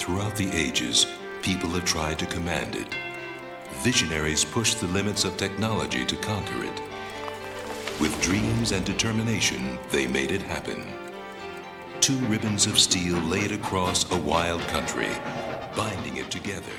Throughout the ages, people have tried to command it. Visionaries pushed the limits of technology to conquer it. With dreams and determination, they made it happen. Two ribbons of steel laid across a wild country, binding it together,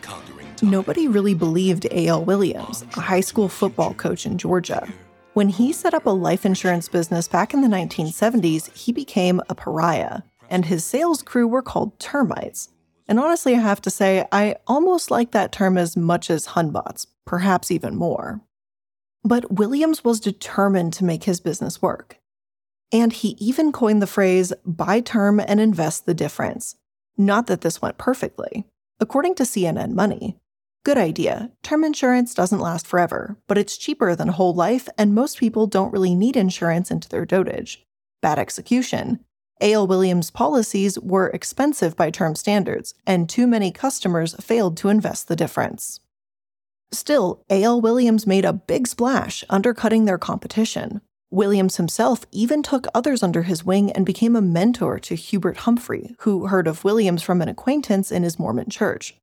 conquering. time. Nobody really believed A.L. Williams, a high school football coach in Georgia. When he set up a life insurance business back in the 1970s, he became a pariah, and his sales crew were called termites. And honestly, I have to say, I almost like that term as much as Hunbots, perhaps even more. But Williams was determined to make his business work. And he even coined the phrase buy term and invest the difference. Not that this went perfectly. According to CNN Money, good idea. Term insurance doesn't last forever, but it's cheaper than whole life, and most people don't really need insurance into their dotage. Bad execution. A.L. Williams policies were expensive by term standards, and too many customers failed to invest the difference. Still, A.L. Williams made a big splash, undercutting their competition. Williams himself even took others under his wing and became a mentor to Hubert Humphrey, who heard of Williams from an acquaintance in his Mormon church.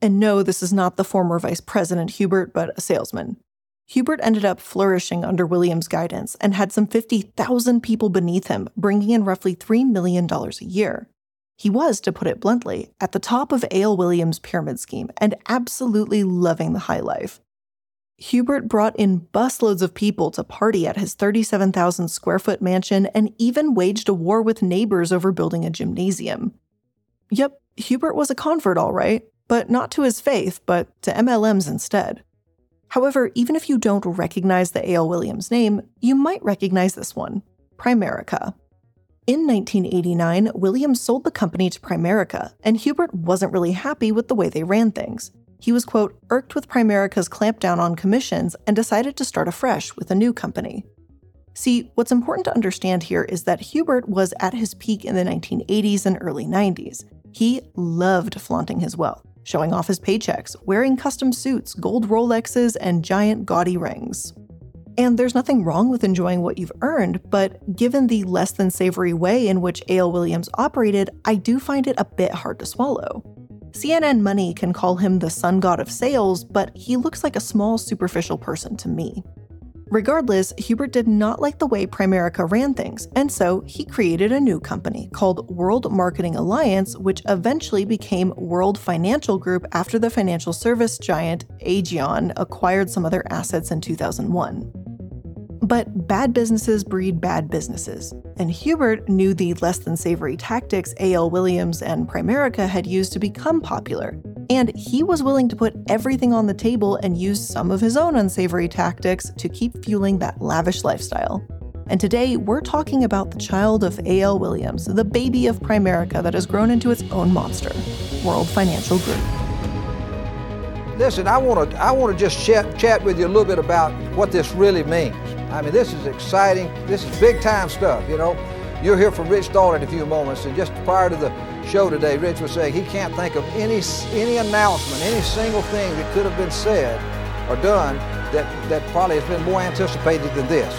And no, this is not the former Vice President Hubert, but a salesman. Hubert ended up flourishing under Williams' guidance and had some 50,000 people beneath him, bringing in roughly $3 million a year. He was, to put it bluntly, at the top of A.L. Williams' pyramid scheme and absolutely loving the high life. Hubert brought in busloads of people to party at his 37,000 square foot mansion and even waged a war with neighbors over building a gymnasium. Yep, Hubert was a convert, all right, but not to his faith, but to MLMs instead. However, even if you don't recognize the A.L. Williams name, you might recognize this one Primerica. In 1989, Williams sold the company to Primerica, and Hubert wasn't really happy with the way they ran things. He was, quote, irked with Primerica's clampdown on commissions and decided to start afresh with a new company. See, what's important to understand here is that Hubert was at his peak in the 1980s and early 90s. He loved flaunting his wealth, showing off his paychecks, wearing custom suits, gold Rolexes, and giant gaudy rings. And there's nothing wrong with enjoying what you've earned, but given the less than savory way in which A.L. Williams operated, I do find it a bit hard to swallow. CNN Money can call him the sun god of sales, but he looks like a small, superficial person to me. Regardless, Hubert did not like the way Primerica ran things, and so he created a new company called World Marketing Alliance, which eventually became World Financial Group after the financial service giant Aegon acquired some other assets in 2001. But bad businesses breed bad businesses, and Hubert knew the less than savory tactics A.L. Williams and Primerica had used to become popular, and he was willing to put everything on the table and use some of his own unsavory tactics to keep fueling that lavish lifestyle. And today, we're talking about the child of A.L. Williams, the baby of Primerica that has grown into its own monster, World Financial Group. Listen, I want to I want to just chat chat with you a little bit about what this really means. I mean, this is exciting. This is big time stuff. You know, you'll hear from Rich Dahl in a few moments. And just prior to the show today, Rich was saying he can't think of any any announcement, any single thing that could have been said or done that that probably has been more anticipated than this.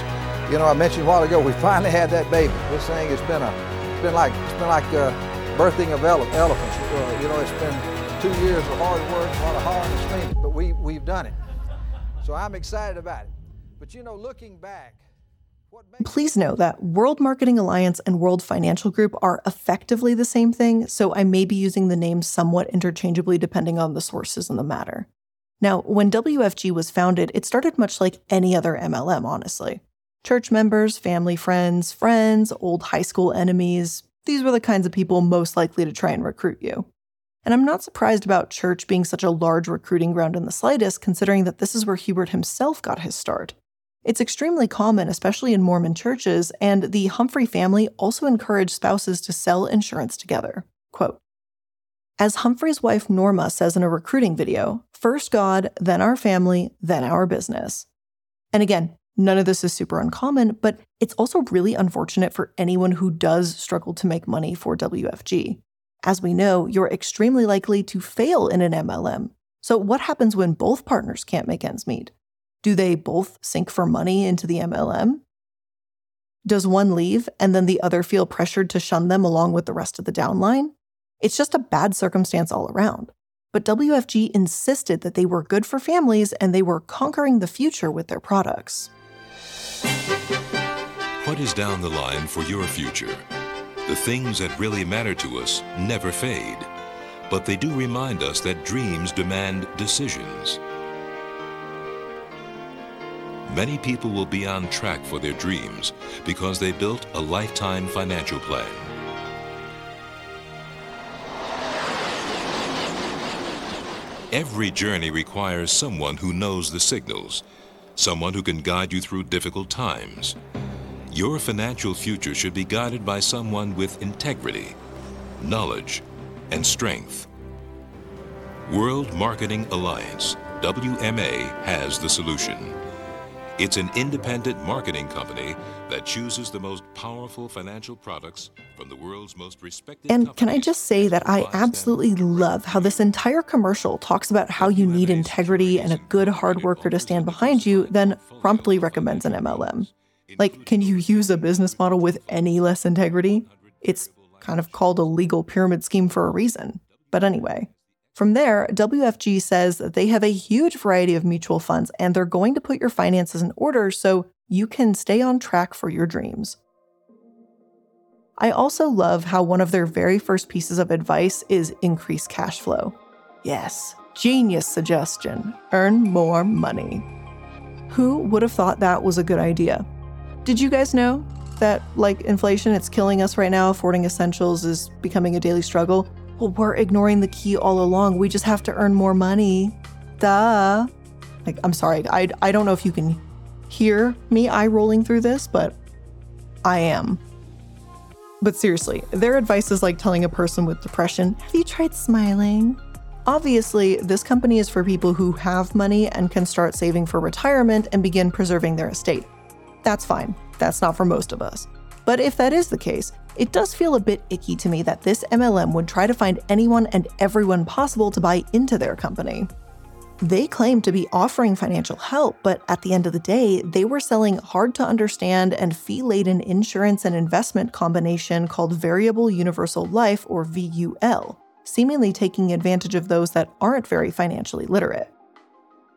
You know, I mentioned a while ago we finally had that baby. This thing has been a it's been like it's been like uh, birthing of ele- elephants. Uh, you know, it's been two years of hard work, a lot of hauling and but we, we've done it. So I'm excited about it. But you know, looking back, Please know that World Marketing Alliance and World Financial Group are effectively the same thing, so I may be using the names somewhat interchangeably depending on the sources in the matter. Now, when WFG was founded, it started much like any other MLM, honestly. Church members, family friends, friends, old high school enemies, these were the kinds of people most likely to try and recruit you. And I'm not surprised about church being such a large recruiting ground in the slightest, considering that this is where Hubert himself got his start. It's extremely common, especially in Mormon churches, and the Humphrey family also encouraged spouses to sell insurance together. Quote As Humphrey's wife Norma says in a recruiting video, first God, then our family, then our business. And again, none of this is super uncommon, but it's also really unfortunate for anyone who does struggle to make money for WFG. As we know, you're extremely likely to fail in an MLM. So, what happens when both partners can't make ends meet? Do they both sink for money into the MLM? Does one leave and then the other feel pressured to shun them along with the rest of the downline? It's just a bad circumstance all around. But WFG insisted that they were good for families and they were conquering the future with their products. What is down the line for your future? The things that really matter to us never fade, but they do remind us that dreams demand decisions. Many people will be on track for their dreams because they built a lifetime financial plan. Every journey requires someone who knows the signals, someone who can guide you through difficult times. Your financial future should be guided by someone with integrity, knowledge, and strength. World Marketing Alliance, WMA, has the solution. It's an independent marketing company that chooses the most powerful financial products from the world's most respected. And can I just say that I absolutely love how this entire commercial talks about how you need integrity and a good hard worker to stand behind you, then promptly recommends an MLM. Like, can you use a business model with any less integrity? It's kind of called a legal pyramid scheme for a reason. But anyway, from there, WFG says they have a huge variety of mutual funds and they're going to put your finances in order so you can stay on track for your dreams. I also love how one of their very first pieces of advice is increase cash flow. Yes, genius suggestion earn more money. Who would have thought that was a good idea? Did you guys know that, like inflation, it's killing us right now? Affording essentials is becoming a daily struggle well, we're ignoring the key all along. We just have to earn more money. Duh. Like, I'm sorry. I, I don't know if you can hear me eye rolling through this, but I am. But seriously, their advice is like telling a person with depression, Have you tried smiling? Obviously, this company is for people who have money and can start saving for retirement and begin preserving their estate. That's fine. That's not for most of us. But if that is the case, it does feel a bit icky to me that this MLM would try to find anyone and everyone possible to buy into their company. They claim to be offering financial help, but at the end of the day, they were selling hard to understand and fee laden insurance and investment combination called Variable Universal Life or VUL, seemingly taking advantage of those that aren't very financially literate.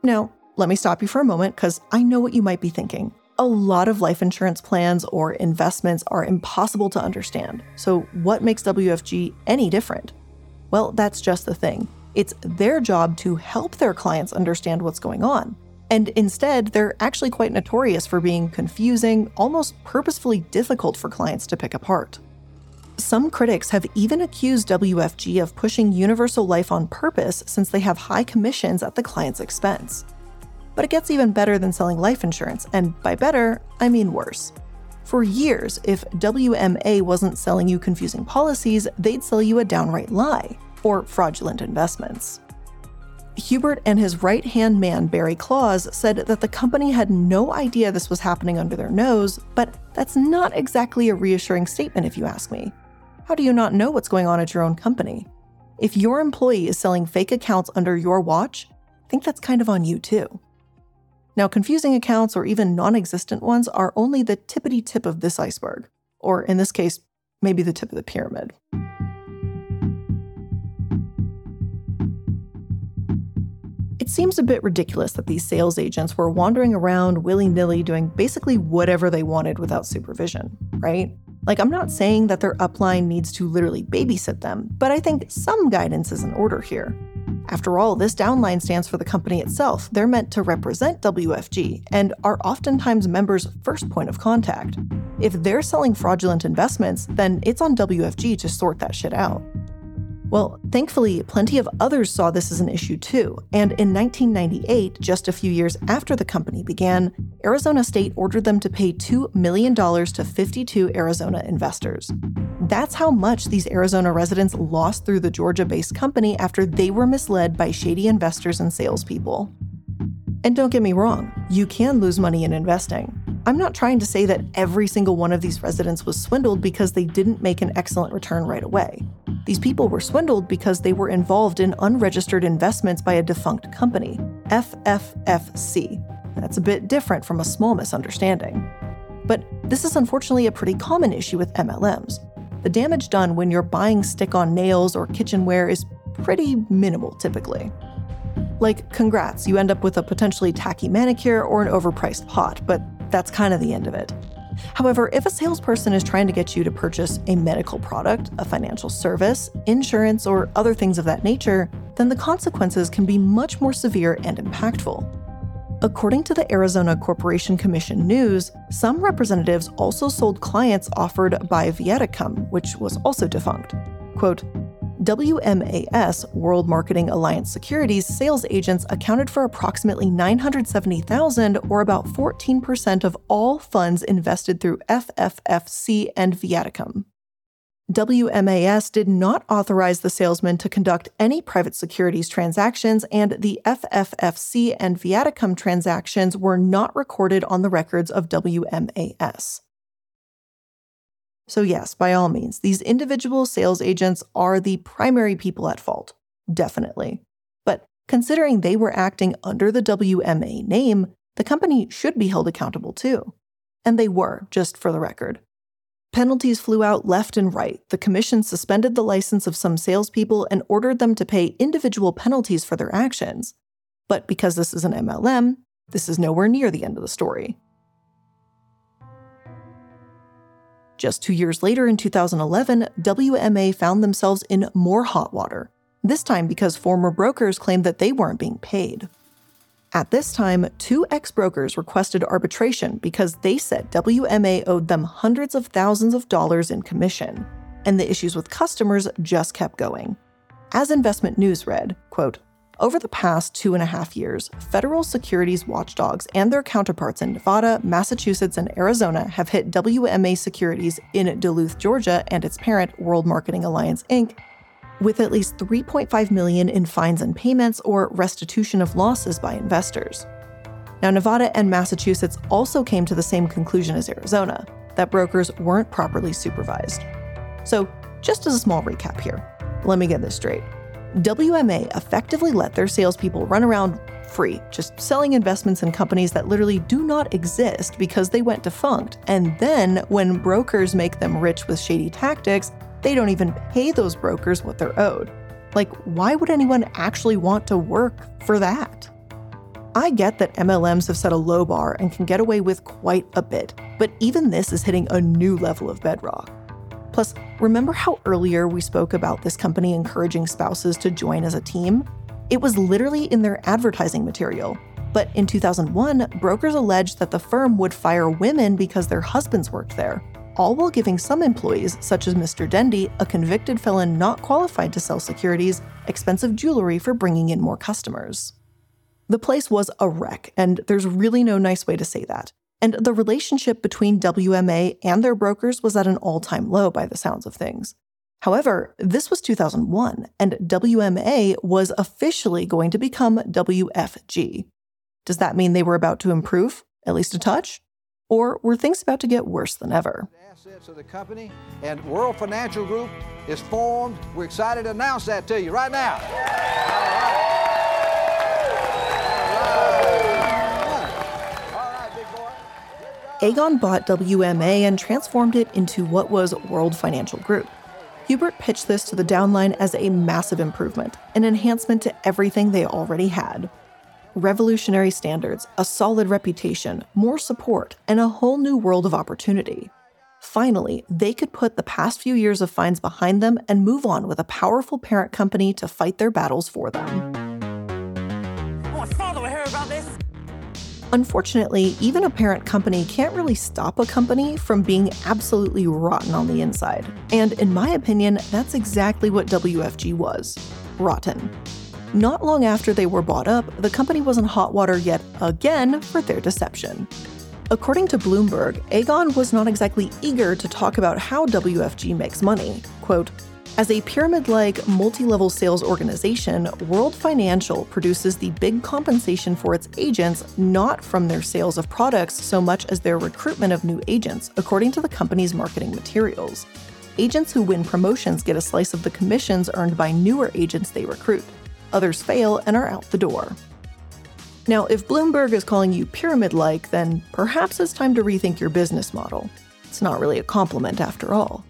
Now, let me stop you for a moment because I know what you might be thinking a lot of life insurance plans or investments are impossible to understand. So, what makes WFG any different? Well, that's just the thing. It's their job to help their clients understand what's going on. And instead, they're actually quite notorious for being confusing, almost purposefully difficult for clients to pick apart. Some critics have even accused WFG of pushing universal life on purpose since they have high commissions at the client's expense. But it gets even better than selling life insurance, and by better, I mean worse. For years, if WMA wasn't selling you confusing policies, they'd sell you a downright lie or fraudulent investments. Hubert and his right hand man, Barry Claus, said that the company had no idea this was happening under their nose, but that's not exactly a reassuring statement if you ask me. How do you not know what's going on at your own company? If your employee is selling fake accounts under your watch, I think that's kind of on you too. Now, confusing accounts or even non existent ones are only the tippity tip of this iceberg, or in this case, maybe the tip of the pyramid. It seems a bit ridiculous that these sales agents were wandering around willy nilly doing basically whatever they wanted without supervision, right? Like, I'm not saying that their upline needs to literally babysit them, but I think some guidance is in order here. After all, this downline stands for the company itself. They're meant to represent WFG and are oftentimes members' first point of contact. If they're selling fraudulent investments, then it's on WFG to sort that shit out. Well, thankfully, plenty of others saw this as an issue too, and in 1998, just a few years after the company began, Arizona State ordered them to pay $2 million to 52 Arizona investors. That's how much these Arizona residents lost through the Georgia based company after they were misled by shady investors and salespeople. And don't get me wrong, you can lose money in investing. I'm not trying to say that every single one of these residents was swindled because they didn't make an excellent return right away. These people were swindled because they were involved in unregistered investments by a defunct company, FFFC. That's a bit different from a small misunderstanding. But this is unfortunately a pretty common issue with MLMs. the damage done when you're buying stick on nails or kitchenware is pretty minimal typically. Like, congrats, you end up with a potentially tacky manicure or an overpriced pot, but that's kind of the end of it. However, if a salesperson is trying to get you to purchase a medical product, a financial service, insurance, or other things of that nature, then the consequences can be much more severe and impactful. According to the Arizona Corporation Commission News, some representatives also sold clients offered by Viaticum, which was also defunct. Quote, WMAS, World Marketing Alliance Securities sales agents accounted for approximately 970,000 or about 14% of all funds invested through FFFC and Viaticum. WMAS did not authorize the salesman to conduct any private securities transactions, and the FFFC and Viaticum transactions were not recorded on the records of WMAS. So, yes, by all means, these individual sales agents are the primary people at fault. Definitely. But considering they were acting under the WMA name, the company should be held accountable too. And they were, just for the record. Penalties flew out left and right. The commission suspended the license of some salespeople and ordered them to pay individual penalties for their actions. But because this is an MLM, this is nowhere near the end of the story. Just two years later, in 2011, WMA found themselves in more hot water, this time because former brokers claimed that they weren't being paid. At this time, two ex brokers requested arbitration because they said WMA owed them hundreds of thousands of dollars in commission, and the issues with customers just kept going. As Investment News read, quote, over the past two and a half years, federal securities watchdogs and their counterparts in Nevada, Massachusetts, and Arizona have hit WMA Securities in Duluth, Georgia, and its parent, World Marketing Alliance Inc., with at least 3.5 million in fines and payments or restitution of losses by investors. Now, Nevada and Massachusetts also came to the same conclusion as Arizona that brokers weren't properly supervised. So, just as a small recap here, let me get this straight. WMA effectively let their salespeople run around free, just selling investments in companies that literally do not exist because they went defunct. And then, when brokers make them rich with shady tactics, they don't even pay those brokers what they're owed. Like, why would anyone actually want to work for that? I get that MLMs have set a low bar and can get away with quite a bit, but even this is hitting a new level of bedrock. Plus, remember how earlier we spoke about this company encouraging spouses to join as a team? It was literally in their advertising material. But in 2001, brokers alleged that the firm would fire women because their husbands worked there, all while giving some employees, such as Mr. Dendy, a convicted felon not qualified to sell securities, expensive jewelry for bringing in more customers. The place was a wreck, and there's really no nice way to say that. And the relationship between WMA and their brokers was at an all time low by the sounds of things. However, this was 2001, and WMA was officially going to become WFG. Does that mean they were about to improve, at least a touch? Or were things about to get worse than ever? Assets of the company and World Financial Group is formed. We're excited to announce that to you right now. Aegon bought WMA and transformed it into what was World Financial Group. Hubert pitched this to the downline as a massive improvement, an enhancement to everything they already had. Revolutionary standards, a solid reputation, more support, and a whole new world of opportunity. Finally, they could put the past few years of fines behind them and move on with a powerful parent company to fight their battles for them. Unfortunately, even a parent company can't really stop a company from being absolutely rotten on the inside. And in my opinion, that's exactly what WFG was rotten. Not long after they were bought up, the company was in hot water yet again for their deception. According to Bloomberg, Aegon was not exactly eager to talk about how WFG makes money. Quote, as a pyramid like, multi level sales organization, World Financial produces the big compensation for its agents not from their sales of products so much as their recruitment of new agents, according to the company's marketing materials. Agents who win promotions get a slice of the commissions earned by newer agents they recruit. Others fail and are out the door. Now, if Bloomberg is calling you pyramid like, then perhaps it's time to rethink your business model. It's not really a compliment after all.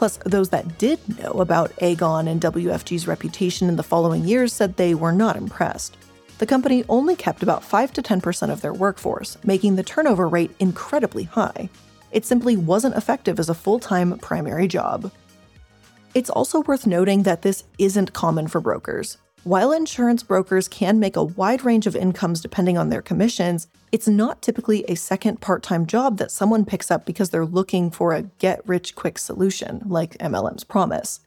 Plus, those that did know about Aegon and WFG's reputation in the following years said they were not impressed. The company only kept about 5 to 10% of their workforce, making the turnover rate incredibly high. It simply wasn't effective as a full time primary job. It's also worth noting that this isn't common for brokers. While insurance brokers can make a wide range of incomes depending on their commissions, it's not typically a second part time job that someone picks up because they're looking for a get rich quick solution, like MLM's promise.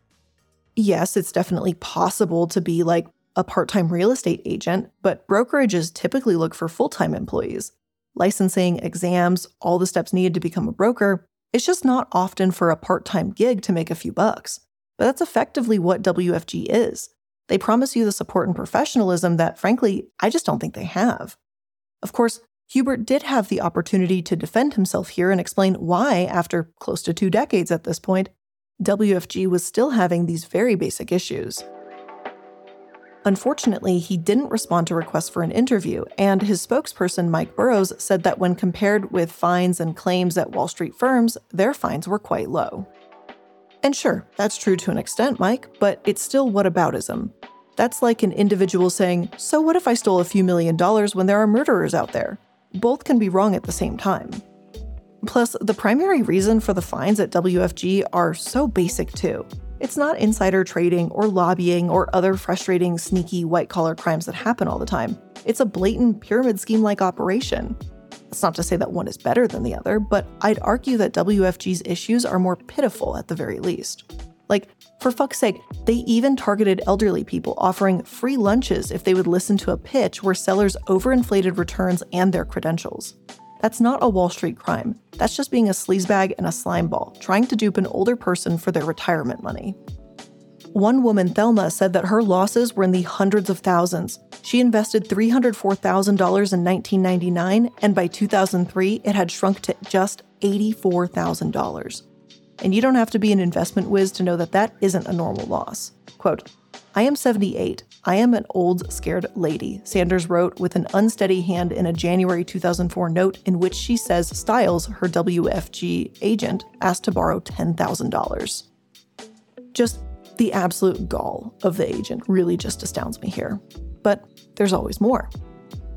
Yes, it's definitely possible to be like a part time real estate agent, but brokerages typically look for full time employees. Licensing, exams, all the steps needed to become a broker, it's just not often for a part time gig to make a few bucks. But that's effectively what WFG is. They promise you the support and professionalism that, frankly, I just don't think they have. Of course, Hubert did have the opportunity to defend himself here and explain why, after close to two decades at this point, WFG was still having these very basic issues. Unfortunately, he didn't respond to requests for an interview, and his spokesperson, Mike Burrows, said that when compared with fines and claims at Wall Street firms, their fines were quite low. And sure, that's true to an extent, Mike, but it's still whataboutism. That's like an individual saying, So what if I stole a few million dollars when there are murderers out there? Both can be wrong at the same time. Plus, the primary reason for the fines at WFG are so basic too. It's not insider trading or lobbying or other frustrating, sneaky white collar crimes that happen all the time. It's a blatant pyramid scheme like operation. That's not to say that one is better than the other, but I'd argue that WFG's issues are more pitiful at the very least. Like, for fuck's sake, they even targeted elderly people, offering free lunches if they would listen to a pitch where sellers overinflated returns and their credentials. That's not a Wall Street crime. That's just being a sleazebag and a slimeball, trying to dupe an older person for their retirement money. One woman, Thelma, said that her losses were in the hundreds of thousands. She invested $304,000 in 1999, and by 2003, it had shrunk to just $84,000. And you don't have to be an investment whiz to know that that isn't a normal loss. Quote, I am 78. I am an old, scared lady, Sanders wrote with an unsteady hand in a January 2004 note in which she says Stiles, her WFG agent, asked to borrow $10,000. Just the absolute gall of the agent really just astounds me here. But there's always more.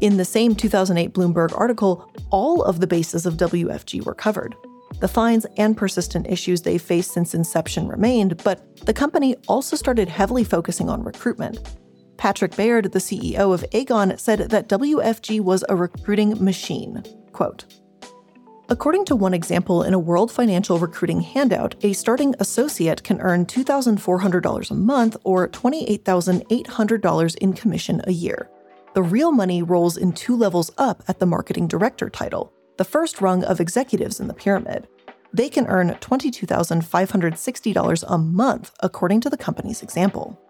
In the same 2008 Bloomberg article, all of the bases of WFG were covered. The fines and persistent issues they've faced since inception remained, but the company also started heavily focusing on recruitment. Patrick Baird, the CEO of Aegon, said that WFG was a recruiting machine. Quote, According to one example in a World Financial Recruiting handout, a starting associate can earn $2,400 a month or $28,800 in commission a year. The real money rolls in two levels up at the marketing director title, the first rung of executives in the pyramid. They can earn $22,560 a month, according to the company's example.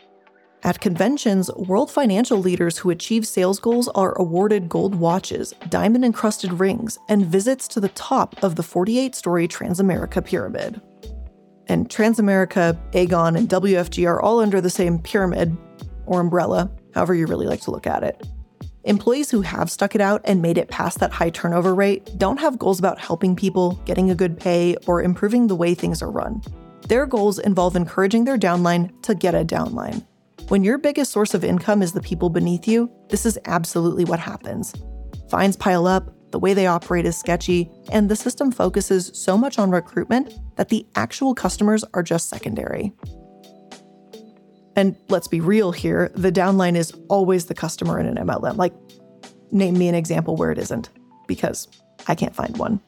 At conventions, world financial leaders who achieve sales goals are awarded gold watches, diamond encrusted rings, and visits to the top of the 48 story Transamerica pyramid. And Transamerica, Aegon, and WFG are all under the same pyramid or umbrella, however you really like to look at it. Employees who have stuck it out and made it past that high turnover rate don't have goals about helping people, getting a good pay, or improving the way things are run. Their goals involve encouraging their downline to get a downline when your biggest source of income is the people beneath you, this is absolutely what happens. Fines pile up, the way they operate is sketchy, and the system focuses so much on recruitment that the actual customers are just secondary. And let's be real here the downline is always the customer in an MLM. Like, name me an example where it isn't, because I can't find one.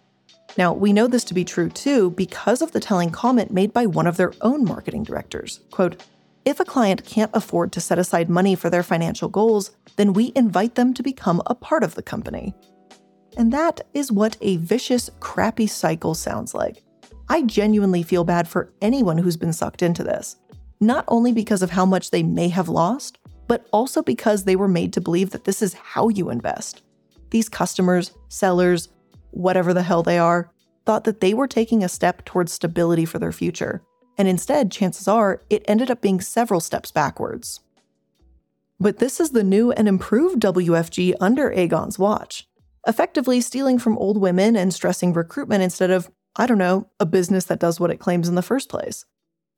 Now, we know this to be true too because of the telling comment made by one of their own marketing directors. Quote, if a client can't afford to set aside money for their financial goals, then we invite them to become a part of the company. And that is what a vicious, crappy cycle sounds like. I genuinely feel bad for anyone who's been sucked into this, not only because of how much they may have lost, but also because they were made to believe that this is how you invest. These customers, sellers, whatever the hell they are, thought that they were taking a step towards stability for their future, and instead, chances are, it ended up being several steps backwards. But this is the new and improved WFG under Aegon's watch, effectively stealing from old women and stressing recruitment instead of, I don't know, a business that does what it claims in the first place.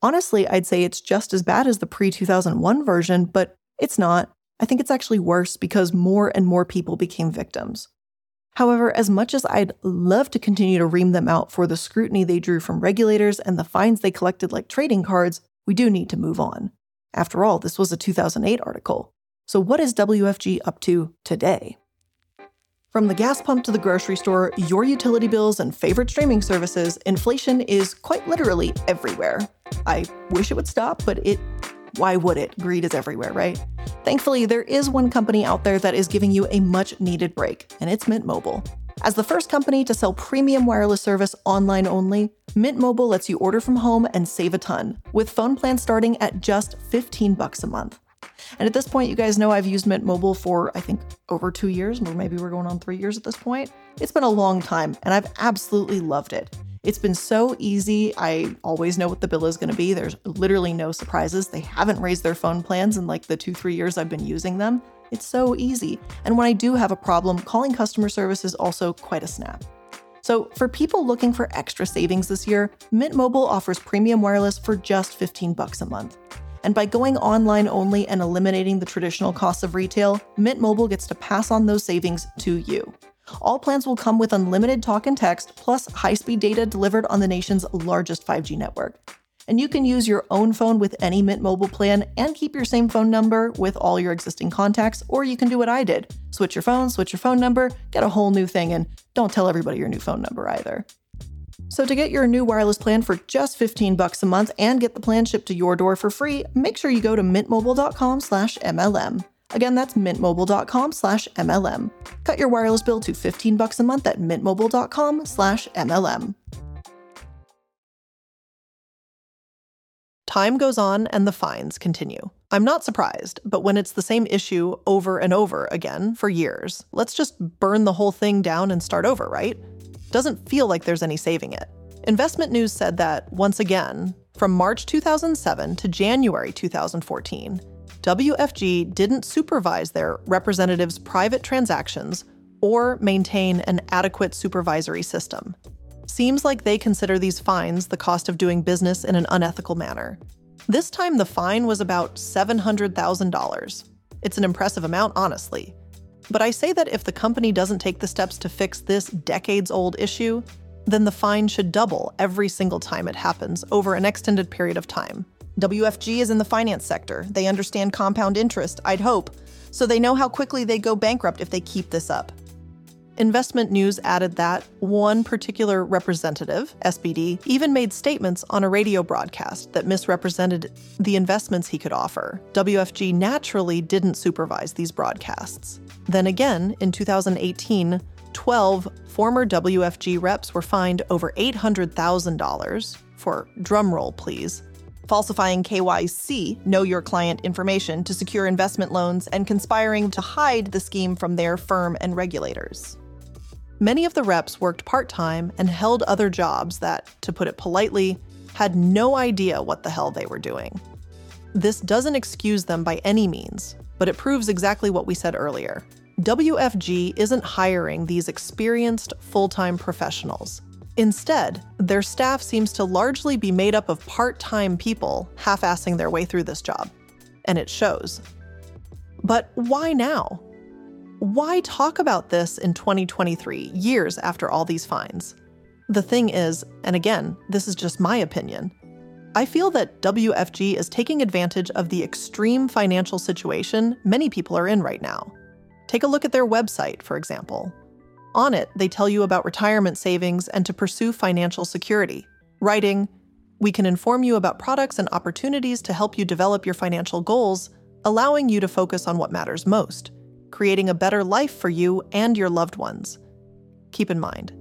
Honestly, I'd say it's just as bad as the pre 2001 version, but it's not. I think it's actually worse because more and more people became victims. However, as much as I'd love to continue to ream them out for the scrutiny they drew from regulators and the fines they collected like trading cards, we do need to move on. After all, this was a 2008 article. So, what is WFG up to today? From the gas pump to the grocery store, your utility bills, and favorite streaming services, inflation is quite literally everywhere. I wish it would stop, but it. Why would it? Greed is everywhere, right? Thankfully, there is one company out there that is giving you a much needed break, and it's Mint Mobile. As the first company to sell premium wireless service online only, Mint Mobile lets you order from home and save a ton, with phone plans starting at just 15 bucks a month. And at this point, you guys know I've used Mint Mobile for, I think, over two years, or maybe we're going on three years at this point. It's been a long time, and I've absolutely loved it. It's been so easy. I always know what the bill is going to be. There's literally no surprises. They haven't raised their phone plans in like the two, three years I've been using them. It's so easy. And when I do have a problem, calling customer service is also quite a snap. So, for people looking for extra savings this year, Mint Mobile offers premium wireless for just 15 bucks a month. And by going online only and eliminating the traditional costs of retail, Mint Mobile gets to pass on those savings to you. All plans will come with unlimited talk and text, plus high speed data delivered on the nation's largest 5G network. And you can use your own phone with any Mint Mobile plan and keep your same phone number with all your existing contacts, or you can do what I did switch your phone, switch your phone number, get a whole new thing, and don't tell everybody your new phone number either. So to get your new wireless plan for just 15 bucks a month and get the plan shipped to your door for free, make sure you go to mintmobile.com/mlm. Again, that's mintmobile.com slash MLM. Cut your wireless bill to 15 bucks a month at mintmobile.com slash MLM. Time goes on and the fines continue. I'm not surprised, but when it's the same issue over and over again for years, let's just burn the whole thing down and start over, right? doesn't feel like there's any saving it. Investment News said that, once again, from March 2007 to January 2014, WFG didn't supervise their representatives' private transactions or maintain an adequate supervisory system. Seems like they consider these fines the cost of doing business in an unethical manner. This time, the fine was about $700,000. It's an impressive amount, honestly. But I say that if the company doesn't take the steps to fix this decades old issue, then the fine should double every single time it happens over an extended period of time. WFG is in the finance sector. They understand compound interest, I'd hope, so they know how quickly they go bankrupt if they keep this up. Investment News added that one particular representative, SBD, even made statements on a radio broadcast that misrepresented the investments he could offer. WFG naturally didn't supervise these broadcasts. Then again, in 2018, 12 former WFG reps were fined over $800,000 for, drumroll please, falsifying KYC, know your client information, to secure investment loans and conspiring to hide the scheme from their firm and regulators. Many of the reps worked part time and held other jobs that, to put it politely, had no idea what the hell they were doing. This doesn't excuse them by any means, but it proves exactly what we said earlier. WFG isn't hiring these experienced full time professionals. Instead, their staff seems to largely be made up of part time people half assing their way through this job. And it shows. But why now? why talk about this in 2023, years after all these fines? The thing is, and again, this is just my opinion, I feel that WFG is taking advantage of the extreme financial situation many people are in right now. Take a look at their website, for example. On it, they tell you about retirement savings and to pursue financial security, writing, We can inform you about products and opportunities to help you develop your financial goals, allowing you to focus on what matters most creating a better life for you and your loved ones. Keep in mind,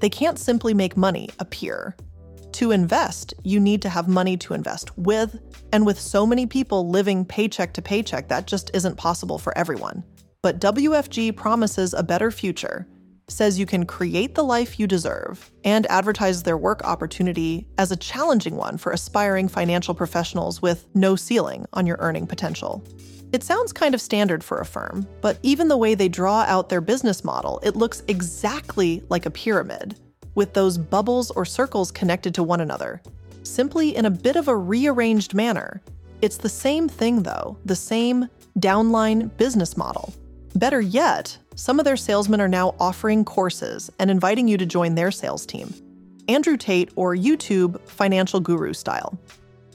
they can't simply make money appear. To invest, you need to have money to invest with, and with so many people living paycheck to paycheck, that just isn't possible for everyone. But WFG promises a better future, says you can create the life you deserve, and advertises their work opportunity as a challenging one for aspiring financial professionals with no ceiling on your earning potential. It sounds kind of standard for a firm, but even the way they draw out their business model, it looks exactly like a pyramid, with those bubbles or circles connected to one another. simply in a bit of a rearranged manner. It's the same thing, though, the same downline business model. Better yet, some of their salesmen are now offering courses and inviting you to join their sales team. Andrew Tate or YouTube financial guru style.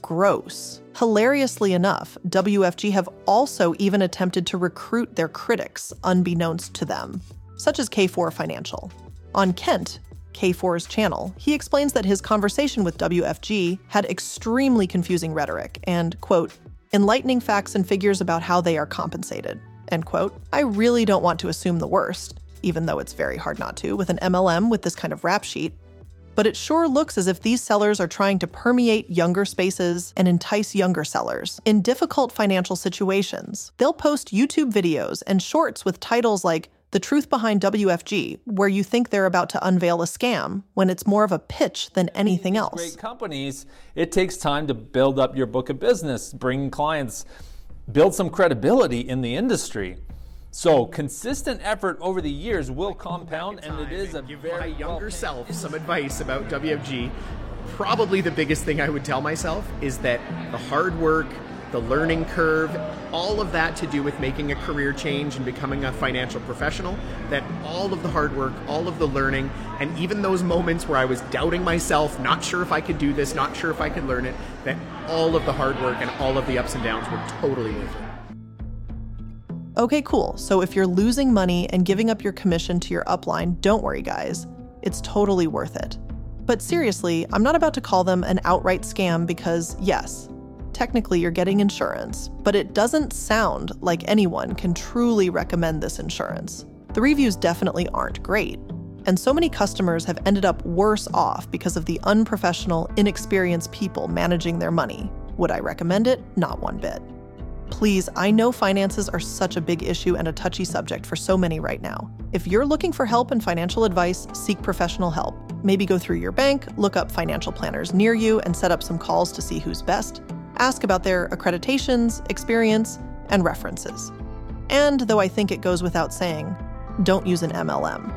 Gross. Hilariously enough, WFG have also even attempted to recruit their critics unbeknownst to them, such as K4 Financial. On Kent, K4's channel, he explains that his conversation with WFG had extremely confusing rhetoric and, quote, enlightening facts and figures about how they are compensated, end quote. I really don't want to assume the worst, even though it's very hard not to with an MLM with this kind of rap sheet. But it sure looks as if these sellers are trying to permeate younger spaces and entice younger sellers in difficult financial situations. They'll post YouTube videos and shorts with titles like the truth behind WFG, where you think they're about to unveil a scam when it's more of a pitch than anything else. Great companies, it takes time to build up your book of business, bring clients, build some credibility in the industry. So consistent effort over the years will compound, and it is a give very my younger well- self some advice about WFG. Probably the biggest thing I would tell myself is that the hard work, the learning curve, all of that to do with making a career change and becoming a financial professional, that all of the hard work, all of the learning, and even those moments where I was doubting myself, not sure if I could do this, not sure if I could learn it, that all of the hard work and all of the ups and downs were totally worth it. Okay, cool. So if you're losing money and giving up your commission to your upline, don't worry, guys. It's totally worth it. But seriously, I'm not about to call them an outright scam because, yes, technically you're getting insurance, but it doesn't sound like anyone can truly recommend this insurance. The reviews definitely aren't great. And so many customers have ended up worse off because of the unprofessional, inexperienced people managing their money. Would I recommend it? Not one bit. Please, I know finances are such a big issue and a touchy subject for so many right now. If you're looking for help and financial advice, seek professional help. Maybe go through your bank, look up financial planners near you, and set up some calls to see who's best. Ask about their accreditations, experience, and references. And though I think it goes without saying, don't use an MLM.